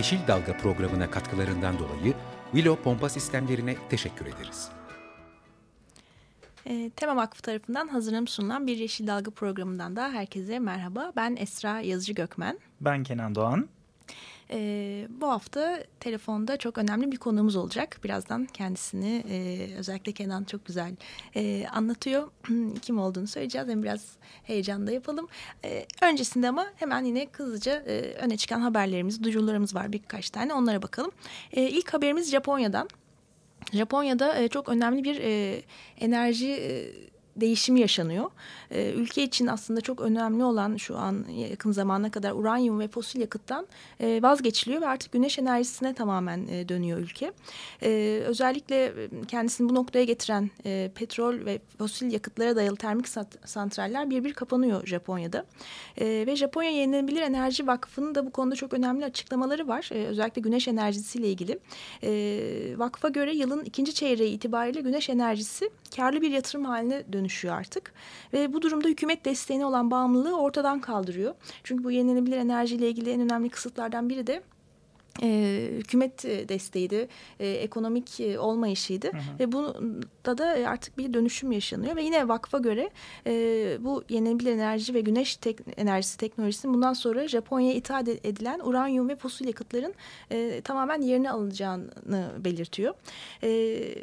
Yeşil Dalga programına katkılarından dolayı Willow Pompa Sistemlerine teşekkür ederiz. E, Tema Vakfı tarafından hazırlanıp sunulan bir Yeşil Dalga programından da herkese merhaba. Ben Esra Yazıcı Gökmen. Ben Kenan Doğan. E, bu hafta telefonda çok önemli bir konuğumuz olacak. Birazdan kendisini e, özellikle Kenan çok güzel e, anlatıyor. Kim olduğunu söyleyeceğiz. Hem biraz heyecanda yapalım. E, öncesinde ama hemen yine hızlıca e, öne çıkan haberlerimiz, duyurularımız var birkaç tane. Onlara bakalım. E, ilk haberimiz Japonya'dan. Japonya'da e, çok önemli bir e, enerji e, değişimi yaşanıyor. E, ülke için aslında çok önemli olan şu an yakın zamana kadar uranyum ve fosil yakıttan e, vazgeçiliyor ve artık güneş enerjisine tamamen e, dönüyor ülke. E, özellikle kendisini bu noktaya getiren e, petrol ve fosil yakıtlara dayalı termik santraller bir bir kapanıyor Japonya'da. E, ve Japonya Yenilenebilir Enerji Vakfı'nın da bu konuda çok önemli açıklamaları var. E, özellikle güneş enerjisiyle ilgili. E, vakfa göre yılın ikinci çeyreği itibariyle güneş enerjisi karlı bir yatırım haline dönüşüyor artık. Ve bu durumda hükümet desteğine olan bağımlılığı ortadan kaldırıyor. Çünkü bu yenilenebilir enerjiyle ilgili en önemli kısıtlardan biri de e, hükümet desteğiydi, e, ekonomik e, olmayışıydı hı hı. ve bunda da artık bir dönüşüm yaşanıyor ve yine vakfa göre e, bu yenilenebilir enerji ve güneş tek, enerjisi teknolojisinin bundan sonra Japonya'ya ithal edilen uranyum ve fosil yakıtların e, tamamen yerine alınacağını belirtiyor. E,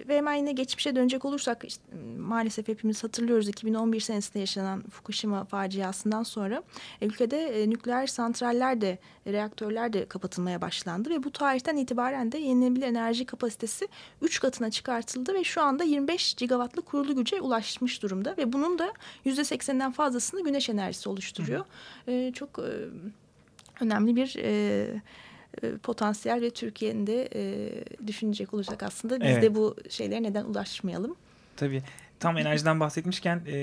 ve hemen yine geçmişe dönecek olursak işte, maalesef hepimiz hatırlıyoruz 2011 senesinde yaşanan Fukushima faciasından sonra ülkede e, nükleer santraller de reaktörler de kapatılmaya başlandı ve bu tarihten itibaren de yenilenebilir enerji kapasitesi 3 katına çıkartıldı ve şu anda 25 gigawattlık kurulu güce ulaşmış durumda ve bunun da %80'den fazlasını güneş enerjisi oluşturuyor. Hı hı. E, çok e, önemli bir e, potansiyel ve Türkiye'nin de e, düşünecek olursak aslında biz evet. de bu şeylere neden ulaşmayalım? Tabii. Tam enerjiden bahsetmişken e,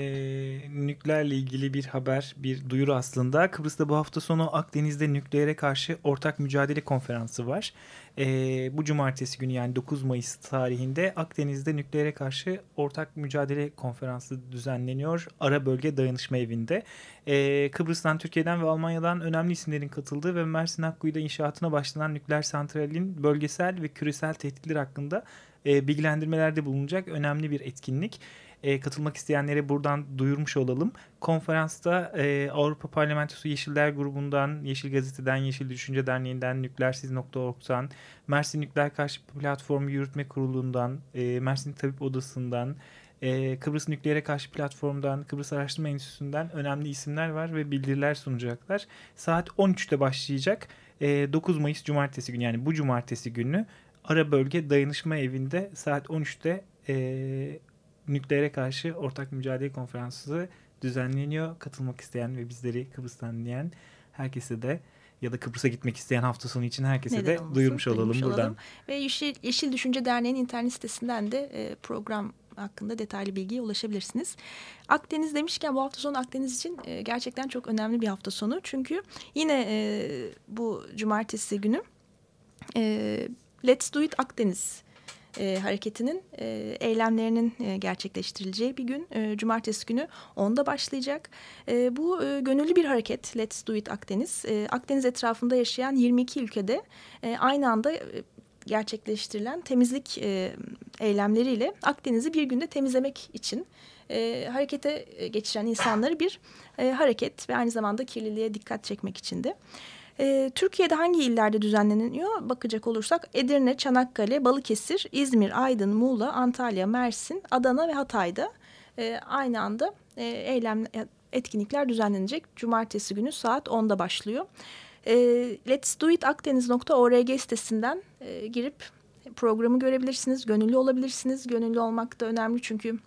nükleerle ilgili bir haber, bir duyuru aslında. Kıbrıs'ta bu hafta sonu Akdeniz'de nükleere karşı ortak mücadele konferansı var. E, bu cumartesi günü yani 9 Mayıs tarihinde Akdeniz'de nükleere karşı ortak mücadele konferansı düzenleniyor. Ara Bölge Dayanışma Evi'nde. E, Kıbrıs'tan, Türkiye'den ve Almanya'dan önemli isimlerin katıldığı ve Mersin Akkuyu'da inşaatına başlanan nükleer santralin bölgesel ve küresel tehditler hakkında bilgilendirmelerde bulunacak önemli bir etkinlik e, katılmak isteyenlere buradan duyurmuş olalım. Konferansta e, Avrupa Parlamentosu Yeşiller Grubu'ndan, Yeşil Gazete'den, Yeşil Düşünce Derneği'nden, Nükleersiz.org'dan, Mersin Nükleer Karşı Platformu Yürütme Kurulu'ndan, e, Mersin Tabip Odası'ndan, e, Kıbrıs Nükleere Karşı Platform'dan, Kıbrıs Araştırma Enstitüsü'nden önemli isimler var ve bildiriler sunacaklar. Saat 13'te başlayacak. E, 9 Mayıs Cumartesi günü yani bu Cumartesi günü Ara Bölge Dayanışma Evi'nde saat 13'te e, nükleere karşı ortak mücadele konferansı düzenleniyor. Katılmak isteyen ve bizleri Kıbrıs'tan dinleyen herkese de ya da Kıbrıs'a gitmek isteyen hafta sonu için herkese Neden de olmasın, duyurmuş olalım duyurmuş buradan. Olalım. Ve Yeşil, Yeşil Düşünce Derneği'nin internet sitesinden de e, program hakkında detaylı bilgiye ulaşabilirsiniz. Akdeniz demişken bu hafta sonu Akdeniz için e, gerçekten çok önemli bir hafta sonu. Çünkü yine e, bu cumartesi günü e, Let's Do It Akdeniz e, hareketinin e, eylemlerinin e, gerçekleştirileceği bir gün. E, cumartesi günü onda başlayacak. E, bu e, gönüllü bir hareket Let's Do It Akdeniz. E, Akdeniz etrafında yaşayan 22 ülkede e, aynı anda e, gerçekleştirilen temizlik e, eylemleriyle Akdeniz'i bir günde temizlemek için e, harekete geçiren insanları bir e, hareket ve aynı zamanda kirliliğe dikkat çekmek için de. E, Türkiye'de hangi illerde düzenleniyor bakacak olursak Edirne, Çanakkale, Balıkesir, İzmir, Aydın, Muğla, Antalya, Mersin, Adana ve Hatay'da e, aynı anda e, eylem etkinlikler düzenlenecek. Cumartesi günü saat 10'da başlıyor. E, Let's Do Akdeniz.org sitesinden e, girip programı görebilirsiniz. Gönüllü olabilirsiniz. Gönüllü olmak da önemli çünkü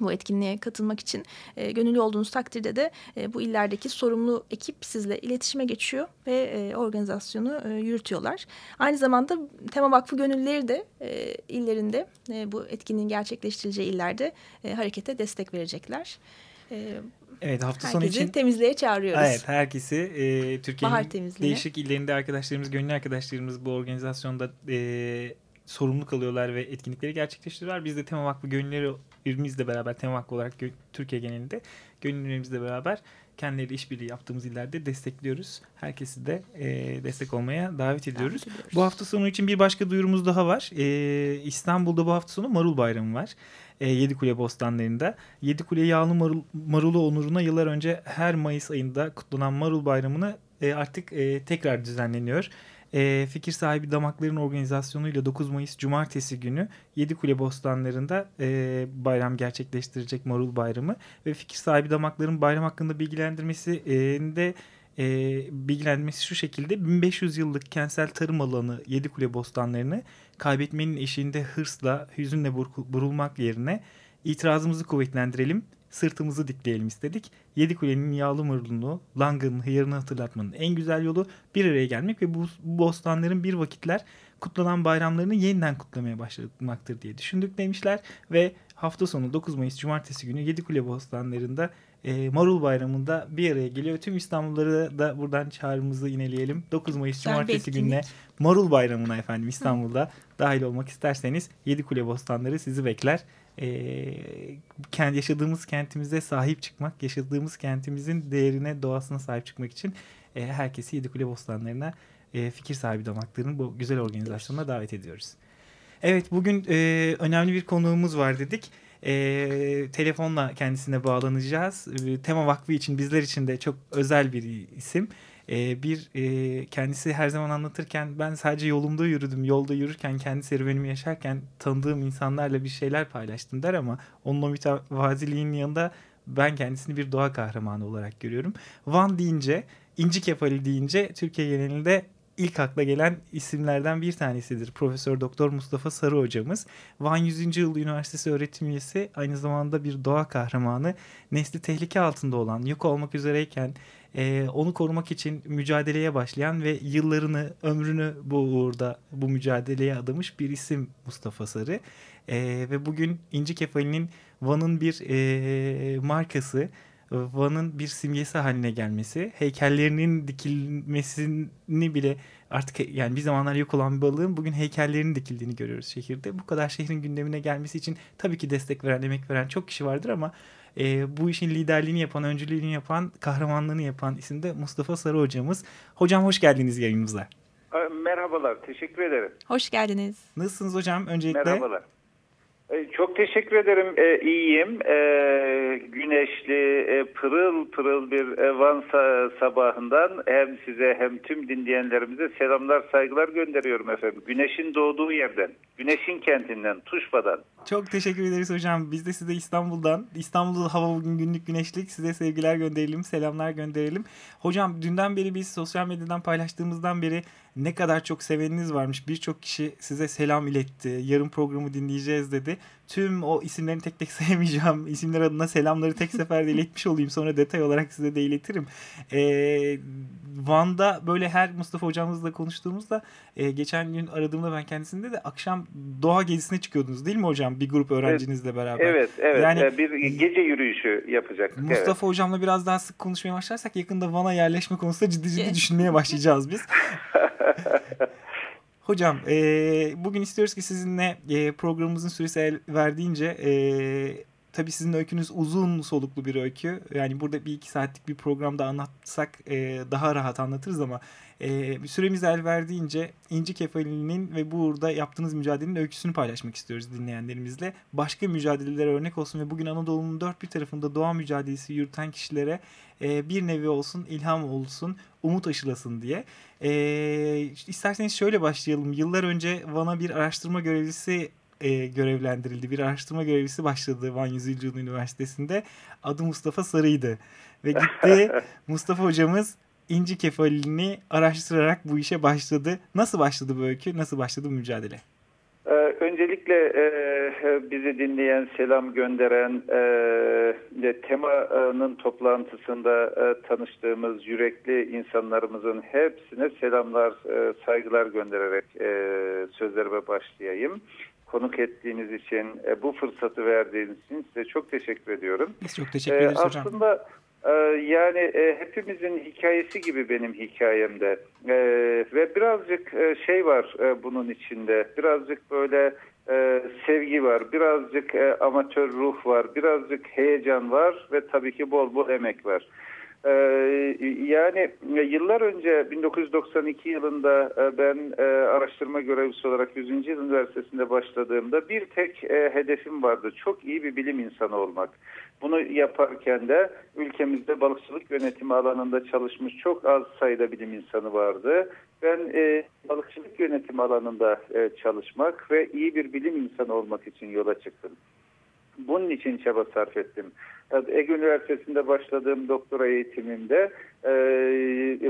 bu etkinliğe katılmak için e, gönüllü olduğunuz takdirde de e, bu illerdeki sorumlu ekip sizle iletişime geçiyor ve e, organizasyonu e, yürütüyorlar. Aynı zamanda Tema Vakfı gönüllüleri de e, illerinde e, bu etkinliğin gerçekleştirileceği illerde e, harekete destek verecekler. E, Evet hafta sonu için temizliğe çağırıyoruz. Evet herkesi e, Türkiye'nin değişik illerinde arkadaşlarımız, gönüllü arkadaşlarımız bu organizasyonda e, sorumluluk alıyorlar ve etkinlikleri gerçekleştiriyorlar. Biz de Tema Vakfı gönüllerimizle beraber Tema Vakfı olarak Türkiye genelinde gönüllerimizle beraber kendileri işbirliği yaptığımız illerde destekliyoruz. Herkesi de e, destek olmaya davet ediyoruz. davet ediyoruz. Bu hafta sonu için bir başka duyurumuz daha var. E, İstanbul'da bu hafta sonu Marul Bayramı var. E, Yedikule Bostanları'nda. Yedikule Yağlı Marul, Marulu onuruna yıllar önce her Mayıs ayında kutlanan Marul Bayramı'nı e, artık e, tekrar düzenleniyor. E, Fikir Sahibi Damakların organizasyonuyla 9 Mayıs Cumartesi günü Yedikule Bostanları'nda e, bayram gerçekleştirecek Marul Bayramı ve Fikir Sahibi Damakların bayram hakkında bilgilendirmesi e, de e, bilgilendirmesi şu şekilde. 1500 yıllık kentsel tarım alanı Yedikule Bostanları'nı kaybetmenin eşiğinde hırsla, hüzünle burulmak yerine itirazımızı kuvvetlendirelim sırtımızı dikleyelim istedik. Yedi Kule'nin yağlı mırlunu, Lang'ın hıyarını hatırlatmanın en güzel yolu bir araya gelmek ve bu, bu bostanların bir vakitler kutlanan bayramlarını yeniden kutlamaya başlamaktır diye düşündük demişler. Ve hafta sonu 9 Mayıs Cumartesi günü Yedi Kule bostanlarında e, Marul Bayramı'nda bir araya geliyor. Tüm İstanbulluları da buradan çağrımızı ineleyelim. 9 Mayıs Cumartesi gününe Marul Bayramı'na efendim İstanbul'da Hı. dahil olmak isterseniz Yedi Kule Bostanları sizi bekler e, yaşadığımız kentimize sahip çıkmak, yaşadığımız kentimizin değerine, doğasına sahip çıkmak için e, herkesi Yedikule Bostanları'na e, fikir sahibi damaklarının bu güzel organizasyonuna davet ediyoruz. Evet bugün e, önemli bir konuğumuz var dedik. E, telefonla kendisine bağlanacağız. E, Tema Vakfı için bizler için de çok özel bir isim e, bir e, kendisi her zaman anlatırken ben sadece yolumda yürüdüm. Yolda yürürken kendi serüvenimi yaşarken tanıdığım insanlarla bir şeyler paylaştım der ama onun o mütevaziliğinin yanında ben kendisini bir doğa kahramanı olarak görüyorum. Van deyince, İnci Kefali deyince Türkiye genelinde ilk akla gelen isimlerden bir tanesidir. Profesör Doktor Mustafa Sarı hocamız. Van 100. Yıl Üniversitesi öğretim üyesi aynı zamanda bir doğa kahramanı. Nesli tehlike altında olan, yok olmak üzereyken e, onu korumak için mücadeleye başlayan ve yıllarını, ömrünü bu uğurda bu mücadeleye adamış bir isim Mustafa Sarı. E, ve bugün İnci Kefali'nin Van'ın bir e, markası, Van'ın bir simgesi haline gelmesi, heykellerinin dikilmesini bile artık yani bir zamanlar yok olan bir balığın bugün heykellerinin dikildiğini görüyoruz şehirde. Bu kadar şehrin gündemine gelmesi için tabii ki destek veren, emek veren çok kişi vardır ama e, bu işin liderliğini yapan, öncülüğünü yapan, kahramanlığını yapan isim de Mustafa Sarı hocamız. Hocam hoş geldiniz yayınımıza. Merhabalar, teşekkür ederim. Hoş geldiniz. Nasılsınız hocam öncelikle? Merhabalar. E, çok teşekkür ederim. E, iyiyim. E, güneşli, e, pırıl pırıl bir e, Van sabahından hem size hem tüm dinleyenlerimize selamlar, saygılar gönderiyorum efendim. Güneşin doğduğu yerden, güneşin kentinden, Tuşba'dan. Çok teşekkür ederiz hocam. Biz de size İstanbul'dan, İstanbul'da hava bugün günlük güneşlik. Size sevgiler gönderelim, selamlar gönderelim. Hocam dünden beri biz sosyal medyadan paylaştığımızdan beri ne kadar çok seveniniz varmış. Birçok kişi size selam iletti. Yarın programı dinleyeceğiz dedi. Tüm o isimlerini tek tek saymayacağım. İsimler adına selamları tek seferde iletmiş olayım. Sonra detay olarak size de iletirim. Ee, Van'da böyle her Mustafa hocamızla konuştuğumuzda e, geçen gün aradığımda ben kendisinde de akşam doğa gezisine çıkıyordunuz değil mi hocam? Bir grup öğrencinizle beraber. Evet, evet. Yani, ee, bir gece yürüyüşü yapacak. Mustafa evet. hocamla biraz daha sık konuşmaya başlarsak yakında Van'a yerleşme konusunda ciddi ciddi düşünmeye başlayacağız biz. Hocam e, bugün istiyoruz ki sizinle e, programımızın süresi el verdiğince e, tabii sizin öykünüz uzun soluklu bir öykü. Yani burada bir iki saatlik bir programda anlatsak e, daha rahat anlatırız ama e, süremiz el verdiğince İnci Kefali'nin ve burada yaptığınız mücadelenin öyküsünü paylaşmak istiyoruz dinleyenlerimizle. Başka mücadelelere örnek olsun ve bugün Anadolu'nun dört bir tarafında doğa mücadelesi yürüten kişilere e, bir nevi olsun, ilham olsun, umut aşılasın diye. E, isterseniz şöyle başlayalım. Yıllar önce Van'a bir araştırma görevlisi e, görevlendirildi. Bir araştırma görevlisi başladı Van Yüzyıl Üniversitesi'nde. Adı Mustafa Sarı'ydı. Ve gitti Mustafa hocamız İnci kefalini araştırarak bu işe başladı. Nasıl başladı bu öykü? Nasıl başladı bu mücadele? Ee, önce öncelikle e, bizi dinleyen, selam gönderen, e, temanın toplantısında e, tanıştığımız yürekli insanlarımızın hepsine selamlar, e, saygılar göndererek e, sözlerime başlayayım. Konuk ettiğiniz için, e, bu fırsatı verdiğiniz için size çok teşekkür ediyorum. Biz çok teşekkür ederiz e, hocam. Aslında ee, yani e, hepimizin hikayesi gibi benim hikayemde e, ve birazcık e, şey var e, bunun içinde birazcık böyle e, sevgi var birazcık e, amatör ruh var birazcık heyecan var ve tabii ki bol bol emek var. Ee, yani yıllar önce 1992 yılında e, ben e, araştırma görevlisi olarak 100. Yıl Üniversitesi'nde başladığımda bir tek e, hedefim vardı. Çok iyi bir bilim insanı olmak. Bunu yaparken de ülkemizde balıkçılık yönetimi alanında çalışmış çok az sayıda bilim insanı vardı. Ben e, balıkçılık yönetimi alanında e, çalışmak ve iyi bir bilim insanı olmak için yola çıktım. Bunun için çaba sarf ettim. Ege Üniversitesi'nde başladığım doktora eğitimimde e,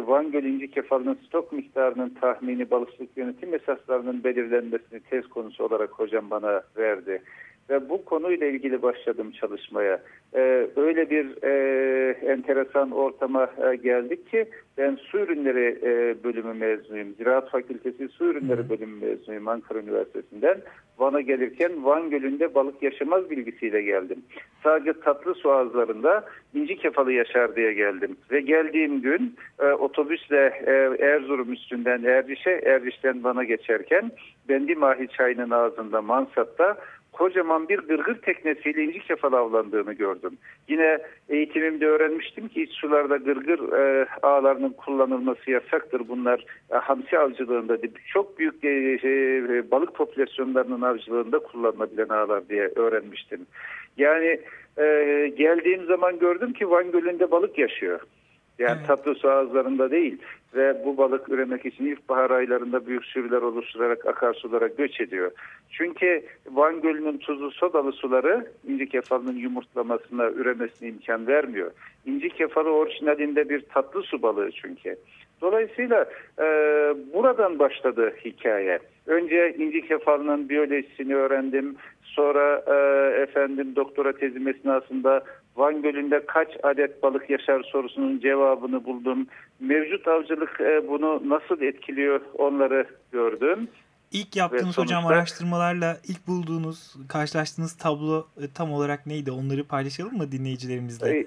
Van Gölü İnci Kefalının stok miktarının tahmini balıkçılık yönetim esaslarının belirlenmesini tez konusu olarak hocam bana verdi ve bu konuyla ilgili başladım çalışmaya. Ee, öyle bir e, enteresan ortama e, geldik ki ben su ürünleri e, bölümü mezunuyum. Ziraat Fakültesi su ürünleri bölümü mezunuyum Ankara Üniversitesi'nden. Van'a gelirken Van Gölü'nde balık yaşamaz bilgisiyle geldim. Sadece tatlı su ağızlarında inci kefalı yaşar diye geldim. Ve geldiğim gün e, otobüsle e, Erzurum üstünden Erciş'e, Erciş'ten Van'a geçerken Bendi Mahi çayının ağzında Mansat'ta kocaman bir gırgır teknesiyle inci kefal avlandığını gördüm. Yine eğitimimde öğrenmiştim ki iç sularda gırgır e, ağlarının kullanılması yasaktır. Bunlar e, hamsi avcılığında çok büyük e, şey, e, balık popülasyonlarının avcılığında kullanılabilen ağlar diye öğrenmiştim. Yani e, geldiğim zaman gördüm ki Van Gölü'nde balık yaşıyor. Yani evet. tatlı su ağızlarında değil ve bu balık üremek için ilkbahar aylarında büyük sürüler oluşturarak akarsulara göç ediyor. Çünkü Van Gölü'nün tuzlu sodalı suları inci kefalının yumurtlamasına, üremesine imkan vermiyor. İnci kefalı orijinalinde bir tatlı su balığı çünkü. Dolayısıyla e, buradan başladı hikaye. Önce inci kefalının biyolojisini öğrendim. Sonra e, efendim doktora tezim esnasında Van Gölü'nde kaç adet balık yaşar sorusunun cevabını buldum. Mevcut avcılık e, bunu nasıl etkiliyor onları gördüm. İlk yaptığınız sonuçta, hocam araştırmalarla ilk bulduğunuz, karşılaştığınız tablo e, tam olarak neydi? Onları paylaşalım mı dinleyicilerimizle? E,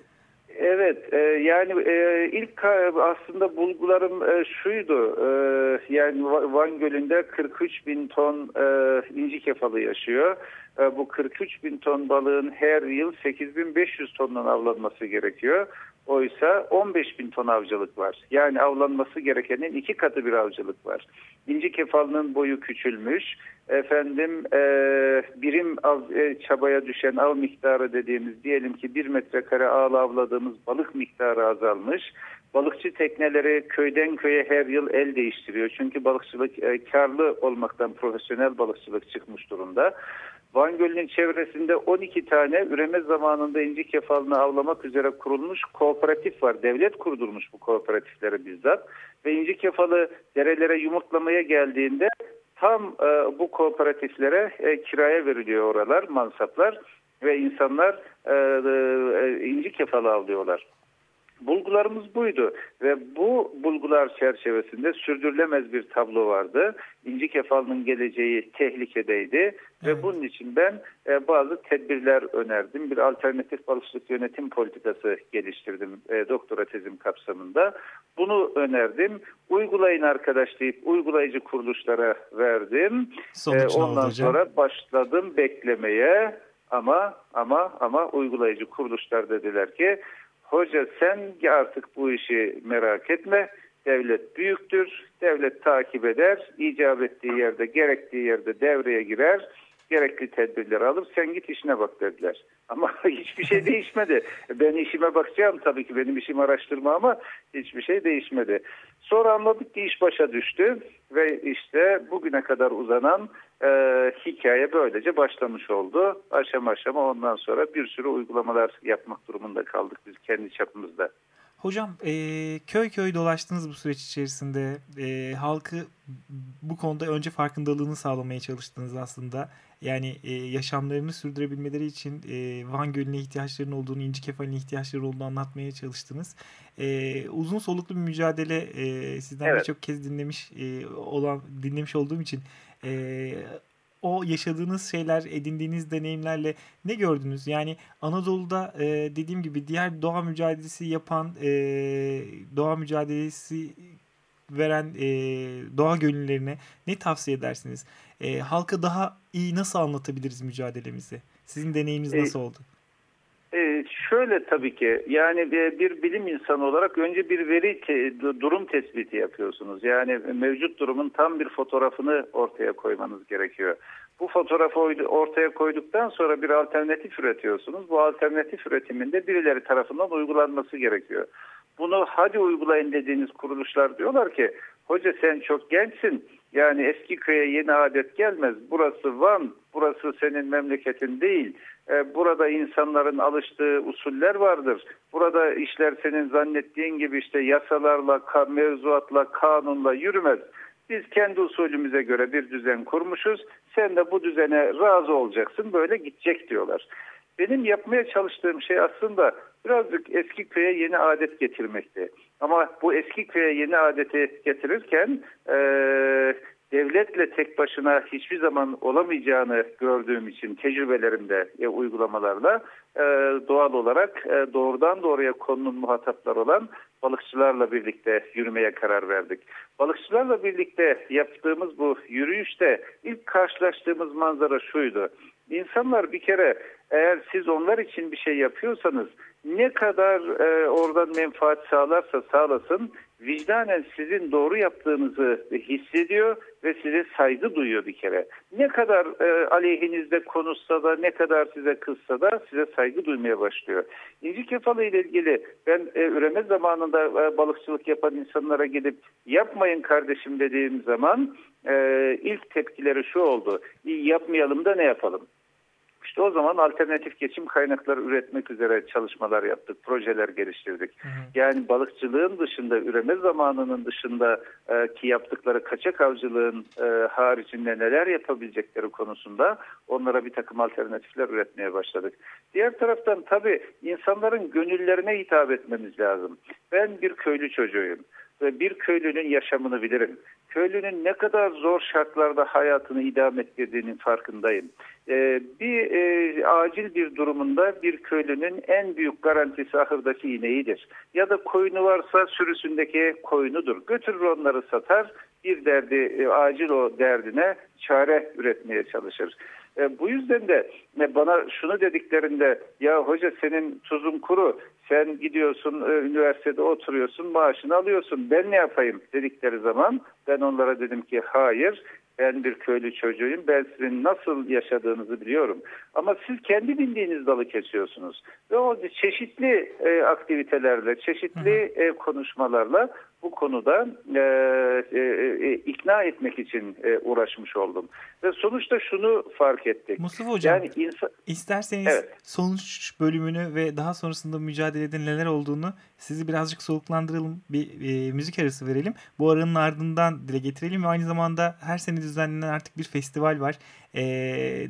evet, e, yani e, ilk aslında bulgularım e, şuydu. E, yani Van Gölü'nde 43 bin ton e, inci kefalı yaşıyor. E, bu 43 bin ton balığın her yıl 8500 tondan avlanması gerekiyor. Oysa 15 bin ton avcılık var. Yani avlanması gerekenin iki katı bir avcılık var. İnci kefalının boyu küçülmüş. Efendim e, birim av, e, çabaya düşen av miktarı dediğimiz diyelim ki bir metrekare ağla avladığımız balık miktarı azalmış. Balıkçı tekneleri köyden köye her yıl el değiştiriyor. Çünkü balıkçılık e, karlı olmaktan profesyonel balıkçılık çıkmış durumda. Van Gölü'nün çevresinde 12 tane üreme zamanında inci kefalını avlamak üzere kurulmuş kooperatif var. Devlet kurdurmuş bu kooperatifleri bizzat. Ve inci kefalı derelere yumurtlamaya geldiğinde tam e, bu kooperatiflere e, kiraya veriliyor oralar, mansaplar ve insanlar e, e, inci kefalı avlıyorlar. Bulgularımız buydu ve bu bulgular çerçevesinde sürdürülemez bir tablo vardı. İnci kefalının geleceği tehlikedeydi evet. ve bunun için ben e, bazı tedbirler önerdim. Bir alternatif balıkçılık yönetim politikası geliştirdim e, doktora tezim kapsamında. Bunu önerdim. Uygulayın arkadaş deyip uygulayıcı kuruluşlara verdim. E, ondan sonra başladım beklemeye ama ama ama uygulayıcı kuruluşlar dediler ki Hoca sen artık bu işi merak etme. Devlet büyüktür. Devlet takip eder. icap ettiği yerde, gerektiği yerde devreye girer. Gerekli tedbirler alır. Sen git işine bak dediler. Ama hiçbir şey değişmedi. Ben işime bakacağım tabii ki benim işim araştırma ama hiçbir şey değişmedi. Sonra anladık ki iş başa düştü ve işte bugüne kadar uzanan e, hikaye böylece başlamış oldu. Aşama aşama ondan sonra bir sürü uygulamalar yapmak durumunda kaldık biz kendi çapımızda. Hocam e, köy köy dolaştınız bu süreç içerisinde. E, halkı bu konuda önce farkındalığını sağlamaya çalıştınız aslında. Yani e, yaşamlarını sürdürebilmeleri için e, Van Gölü'ne ihtiyaçlarının olduğunu, İnci Kefali'ne ihtiyaçları olduğunu anlatmaya çalıştınız. E, uzun soluklu bir mücadele e, sizden evet. birçok kez dinlemiş e, olan dinlemiş olduğum için e, o yaşadığınız şeyler, edindiğiniz deneyimlerle ne gördünüz? Yani Anadolu'da e, dediğim gibi diğer doğa mücadelesi yapan, e, doğa mücadelesi veren e, doğa gönüllerine ne tavsiye edersiniz? E, halka daha iyi nasıl anlatabiliriz mücadelemizi? Sizin deneyiminiz nasıl oldu? E, şöyle tabii ki yani bir bilim insanı olarak önce bir veri te, durum tespiti yapıyorsunuz. Yani mevcut durumun tam bir fotoğrafını ortaya koymanız gerekiyor. Bu fotoğrafı ortaya koyduktan sonra bir alternatif üretiyorsunuz. Bu alternatif üretiminde birileri tarafından uygulanması gerekiyor. Bunu hadi uygulayın dediğiniz kuruluşlar diyorlar ki hoca sen çok gençsin yani eski köye yeni adet gelmez. Burası Van, burası senin memleketin değil. Ee, burada insanların alıştığı usuller vardır. Burada işler senin zannettiğin gibi işte yasalarla, mevzuatla, kanunla yürümez. Biz kendi usulümüze göre bir düzen kurmuşuz. Sen de bu düzene razı olacaksın. Böyle gidecek diyorlar. Benim yapmaya çalıştığım şey aslında birazcık eski köye yeni adet getirmekti. Ama bu eski köye yeni adeti getirirken e, devletle tek başına hiçbir zaman olamayacağını gördüğüm için tecrübelerimde e, uygulamalarla doğal olarak e, doğrudan doğruya konunun muhataplar olan balıkçılarla birlikte yürümeye karar verdik. Balıkçılarla birlikte yaptığımız bu yürüyüşte ilk karşılaştığımız manzara şuydu. İnsanlar bir kere eğer siz onlar için bir şey yapıyorsanız ne kadar e, oradan menfaat sağlarsa sağlasın vicdanen sizin doğru yaptığınızı hissediyor ve size saygı duyuyor bir kere. Ne kadar e, aleyhinizde konuşsa da ne kadar size kızsa da size saygı duymaya başlıyor. İnci kefalı ile ilgili ben e, üreme zamanında e, balıkçılık yapan insanlara gidip yapmayın kardeşim dediğim zaman e, ilk tepkileri şu oldu. Yapmayalım da ne yapalım? İşte o zaman alternatif geçim kaynakları üretmek üzere çalışmalar yaptık, projeler geliştirdik. Hı hı. Yani balıkçılığın dışında, üreme zamanının dışında e, ki yaptıkları kaçak avcılığın e, haricinde neler yapabilecekleri konusunda onlara bir takım alternatifler üretmeye başladık. Diğer taraftan tabii insanların gönüllerine hitap etmemiz lazım. Ben bir köylü çocuğuyum bir köylünün yaşamını bilirim. Köylünün ne kadar zor şartlarda hayatını idame ettirdiğinin farkındayım. Ee, bir e, acil bir durumunda bir köylünün en büyük garantisi ahırdaki ineğidir. Ya da koyunu varsa sürüsündeki koyunudur. Götürür onları satar, bir derdi e, acil o derdine çare üretmeye çalışır. E, bu yüzden de e, bana şunu dediklerinde ya hoca senin tuzun kuru sen gidiyorsun e, üniversitede oturuyorsun maaşını alıyorsun ben ne yapayım dedikleri zaman ben onlara dedim ki hayır ben bir köylü çocuğuyum. Ben sizin nasıl yaşadığınızı biliyorum. Ama siz kendi bildiğiniz dalı kesiyorsunuz. Ve o çeşitli e, aktivitelerle, çeşitli e, konuşmalarla bu konuda e, e, e, ikna etmek için e, uğraşmış oldum. Ve sonuçta şunu fark ettik. Mustafa Hocam yani insan... isterseniz evet. sonuç bölümünü ve daha sonrasında mücadelede neler olduğunu sizi birazcık soğuklandıralım. Bir e, müzik arası verelim. Bu aranın ardından dile getirelim ve aynı zamanda her sene düzenlenen artık bir festival var. E,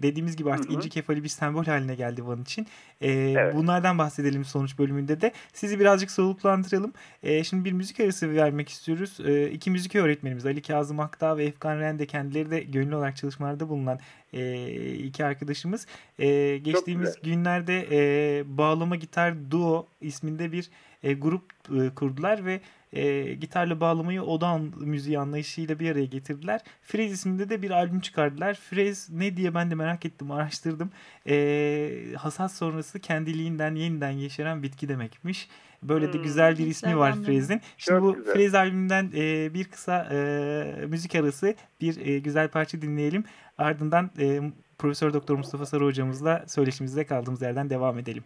dediğimiz gibi artık hı hı. İnci Kefali bir sembol haline geldi Van için. E, evet. Bunlardan bahsedelim sonuç bölümünde de. Sizi birazcık soğuklandıralım. E, şimdi bir müzik arası vermek istiyoruz. E, iki müzik öğretmenimiz Ali Kazım Akdağ ve Efkan Rende kendileri de gönüllü olarak çalışmalarda bulunan e, iki arkadaşımız. E, geçtiğimiz günlerde e, Bağlama Gitar Duo isminde bir e, grup e, kurdular ve e, gitarla bağlamayı odan müziği anlayışıyla bir araya getirdiler. Frez isminde de bir albüm çıkardılar. Frez ne diye ben de merak ettim, araştırdım. E, hasat sonrası kendiliğinden yeniden yeşeren bitki demekmiş. Böyle hmm, de güzel bir ismi var Frez'in. Şimdi bu güzel. Frez albümünden e, bir kısa e, müzik arası bir e, güzel parça dinleyelim. Ardından e, Profesör Doktor Mustafa Sarı hocamızla söyleşimizde kaldığımız yerden devam edelim.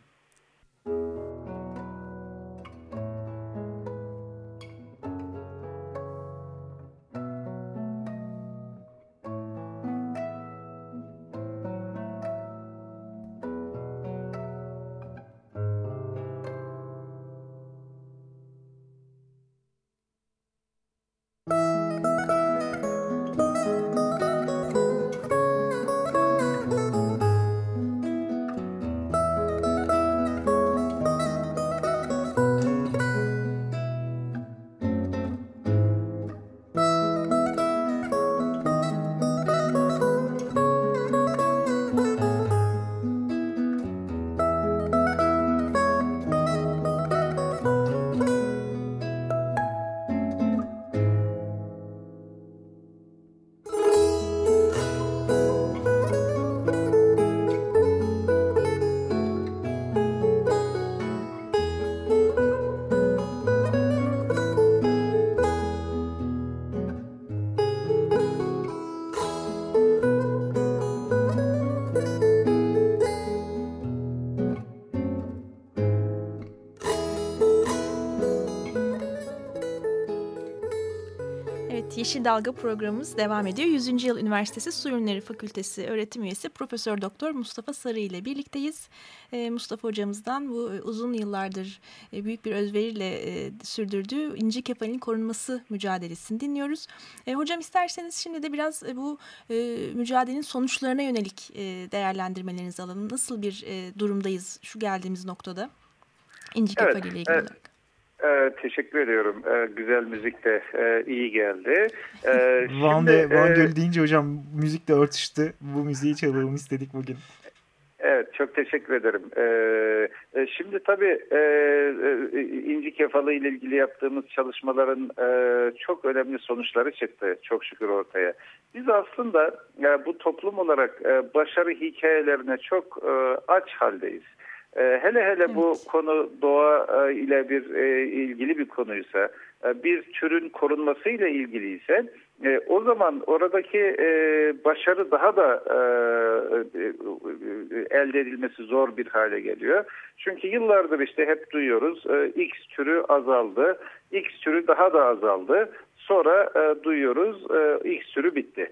Yeşil Dalga programımız devam ediyor. 100. Yıl Üniversitesi Su Ürünleri Fakültesi öğretim üyesi Profesör Doktor Mustafa Sarı ile birlikteyiz. Ee, Mustafa hocamızdan bu e, uzun yıllardır e, büyük bir özveriyle e, sürdürdüğü inci kefalin korunması mücadelesini dinliyoruz. E, hocam isterseniz şimdi de biraz e, bu e, mücadelenin sonuçlarına yönelik değerlendirmelerinizi alalım. Nasıl bir durumdayız şu geldiğimiz noktada inci Evet, kefali ile ilgili evet. olarak? Ee, teşekkür ediyorum. Ee, güzel müzik de e, iyi geldi. Ee, Van, şimdi, Van e, Gölü deyince hocam müzik de örtüştü. Bu müziği çalalım istedik bugün. Evet, çok teşekkür ederim. Ee, e, şimdi tabii e, e, inci kefalı ile ilgili yaptığımız çalışmaların e, çok önemli sonuçları çıktı çok şükür ortaya. Biz aslında e, bu toplum olarak e, başarı hikayelerine çok e, aç haldeyiz. E, hele hele bu konu doğa e, ile bir e, ilgili bir konuysa, e, bir türün korunması ile ilgiliyse e, o zaman oradaki başarı daha da elde edilmesi zor bir hale geliyor. Çünkü yıllardır işte hep duyuyoruz X türü azaldı, X türü daha da azaldı. Sonra duyuyoruz X türü bitti.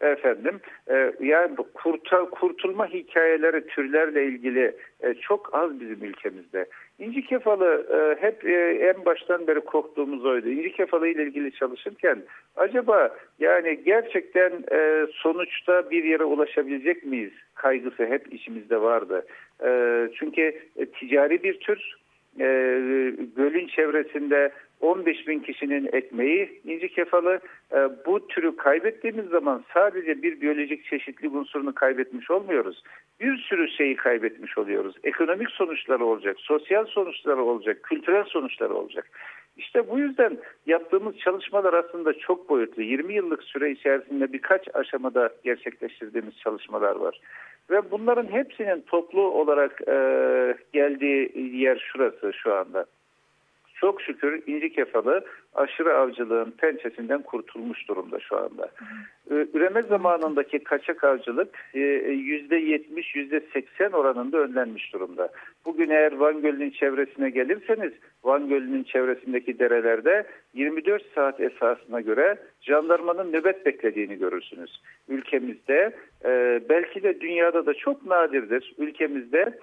Efendim e, yani kurta, kurtulma hikayeleri türlerle ilgili e, çok az bizim ülkemizde. İnci kefalı e, hep e, en baştan beri korktuğumuz oydu. İnci kefalı ile ilgili çalışırken acaba yani gerçekten e, sonuçta bir yere ulaşabilecek miyiz kaygısı hep içimizde vardı. E, çünkü e, ticari bir tür e, gölün çevresinde 15 bin kişinin ekmeği inci kefalı. E, bu türü kaybettiğimiz zaman sadece bir biyolojik çeşitlilik unsurunu kaybetmiş olmuyoruz. Bir sürü şeyi kaybetmiş oluyoruz. Ekonomik sonuçları olacak, sosyal sonuçları olacak, kültürel sonuçları olacak. İşte bu yüzden yaptığımız çalışmalar aslında çok boyutlu. 20 yıllık süre içerisinde birkaç aşamada gerçekleştirdiğimiz çalışmalar var. Ve bunların hepsinin toplu olarak e, geldiği yer şurası şu anda. Çok şükür inci kefalı aşırı avcılığın pençesinden kurtulmuş durumda şu anda. Ee, Üreme zamanındaki kaçak avcılık %70, %80 oranında önlenmiş durumda. Bugün eğer Van Gölü'nün çevresine gelirseniz Van Gölü'nün çevresindeki derelerde 24 saat esasına göre jandarmanın nöbet beklediğini görürsünüz. Ülkemizde e, belki de dünyada da çok nadirdir. Ülkemizde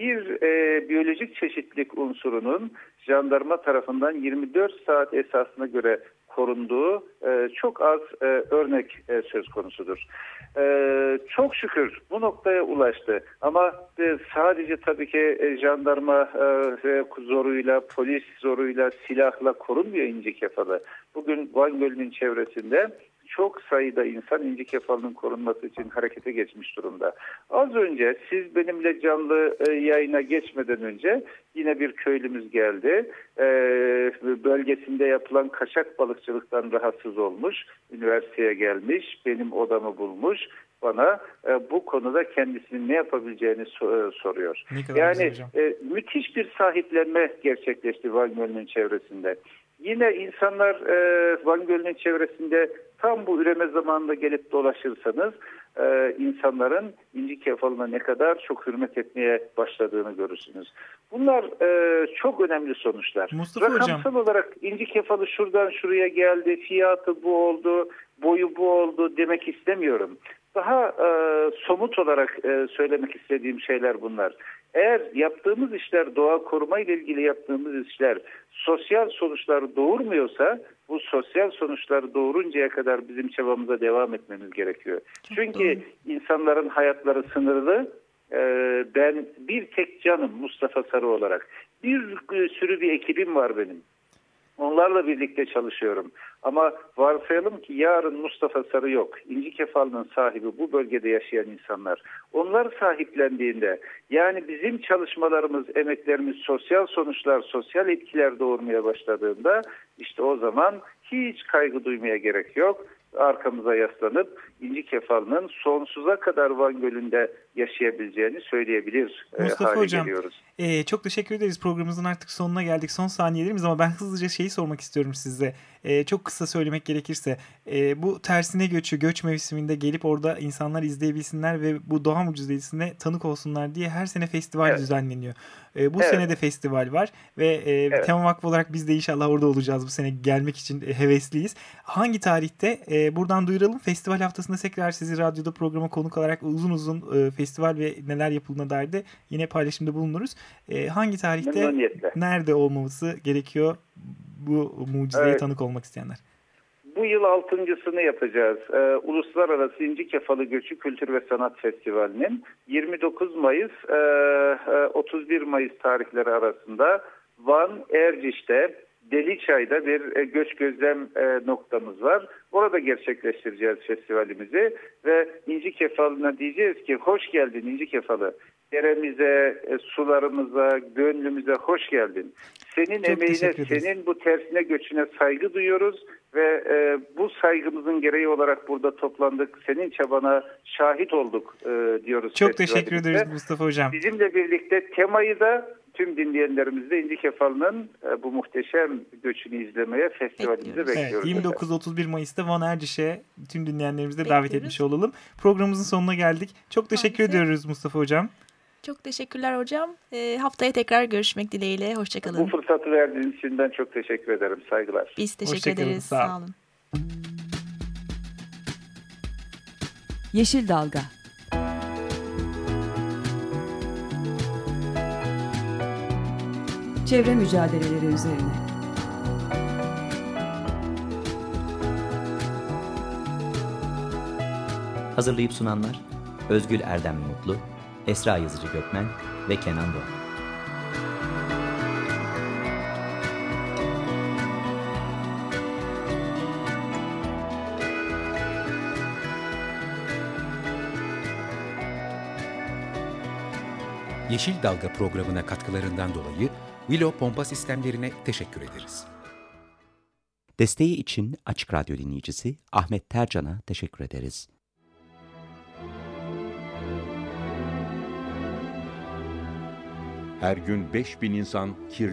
bir e, biyolojik çeşitlilik unsurunun jandarma tarafından 24 saat esasına göre korunduğu e, çok az e, örnek e, söz konusudur. E, çok şükür bu noktaya ulaştı ama e, sadece tabii ki e, jandarma e, zoruyla, polis zoruyla, silahla korunmuyor inci kefalı. Bugün Van Gölü'nün çevresinde çok sayıda insan inci kefalının korunması için harekete geçmiş durumda. Az önce siz benimle canlı e, yayına geçmeden önce yine bir köylümüz geldi. E, bölgesinde yapılan kaçak balıkçılıktan rahatsız olmuş. Üniversiteye gelmiş. Benim odamı bulmuş bana e, bu konuda kendisinin ne yapabileceğini so- e, soruyor. Ne Yani e, müthiş bir sahiplenme gerçekleşti Van Gölü'nün çevresinde. Yine insanlar e, Van Gölü'nün çevresinde tam bu üreme zamanında gelip dolaşırsanız e, insanların inci kefalına ne kadar çok hürmet etmeye başladığını görürsünüz. Bunlar e, çok önemli sonuçlar. Mustafa Rakamsal hocam. olarak inci kefalı şuradan şuraya geldi, fiyatı bu oldu, boyu bu oldu demek istemiyorum. Daha e, somut olarak e, söylemek istediğim şeyler bunlar. Eğer yaptığımız işler doğa koruma ile ilgili yaptığımız işler sosyal sonuçlar doğurmuyorsa bu sosyal sonuçları doğuruncaya kadar bizim çabamıza devam etmemiz gerekiyor. Çünkü insanların hayatları sınırlı. Ee, ben bir tek canım Mustafa Sarı olarak. Bir sürü bir ekibim var benim. Onlarla birlikte çalışıyorum. Ama varsayalım ki yarın Mustafa Sarı yok. İnci Kefal'ın sahibi bu bölgede yaşayan insanlar. Onlar sahiplendiğinde yani bizim çalışmalarımız, emeklerimiz sosyal sonuçlar, sosyal etkiler doğurmaya başladığında işte o zaman hiç kaygı duymaya gerek yok. Arkamıza yaslanıp İnci Kefal'ın sonsuza kadar Van Gölü'nde yaşayabileceğini söyleyebilir e, Mustafa hale Hocam, geliyoruz. Ee, çok teşekkür ederiz. Programımızın artık sonuna geldik. Son saniyelerimiz ama ben hızlıca şeyi sormak istiyorum size. Ee, çok kısa söylemek gerekirse. e, bu tersine göçü, göç mevsiminde gelip orada insanlar izleyebilsinler ve bu doğa mucizesine tanık olsunlar diye her sene festival Evet. düzenleniyor. E, bu Evet. sene de festival var ve e, Evet. Tema Vakfı olarak biz de inşallah orada olacağız bu sene gelmek için e, hevesliyiz. Hangi tarihte? E, buradan duyuralım. Festival haftasında tekrar sizi radyoda programa konuk alarak uzun uzun e, festival ve neler yapıldığına dair de yine paylaşımda bulunuruz. E, hangi tarihte nerede olması gerekiyor bu mucizeye Evet. tanık olmak isteyenler? Bu yıl altıncısını yapacağız. Ee, Uluslararası İnci Kefalı Göçü Kültür ve Sanat Festivali'nin 29 Mayıs e, e, 31 Mayıs tarihleri arasında Van Erciş'te Deliçay'da bir e, göç gözlem e, noktamız var. Orada gerçekleştireceğiz festivalimizi ve İnci Kefalı'na diyeceğiz ki hoş geldin İnci Kefalı. Deremize, e, sularımıza, gönlümüze hoş geldin. Senin Çok emeğine, senin bu tersine göçüne saygı duyuyoruz ve e, bu saygımızın gereği olarak burada toplandık. Senin çabana şahit olduk e, diyoruz. Çok teşekkür ederiz Mustafa Hocam. Bizimle birlikte temayı da tüm dinleyenlerimizle İnci Kefalı'nın e, bu muhteşem göçünü izlemeye festivalimize Bekliyoruz. bekliyoruz. Evet, 29-31 Mayıs'ta Van Erciş'e tüm dinleyenlerimizi de davet etmiş olalım. Programımızın sonuna geldik. Çok teşekkür Maalesef. ediyoruz Mustafa Hocam. Çok teşekkürler hocam. E, haftaya tekrar görüşmek dileğiyle. Bu Hoşçakalın. fırsatı verdiğiniz için ben çok teşekkür ederim. Saygılar. Biz teşekkür Hoşça kalın, ederiz. sağ Sağ olun. olun. Yeşil Dalga Çevre mücadeleleri üzerine Hazırlayıp sunanlar Özgül Erdem Mutlu, Esra Yazıcı Gökmen ve Kenan Doğan. Yeşil Dalga programına katkılarından dolayı Willow Pompa Sistemlerine teşekkür ederiz. Desteği için Açık Radyo dinleyicisi Ahmet Tercan'a teşekkür ederiz. Her gün 5000 insan kirli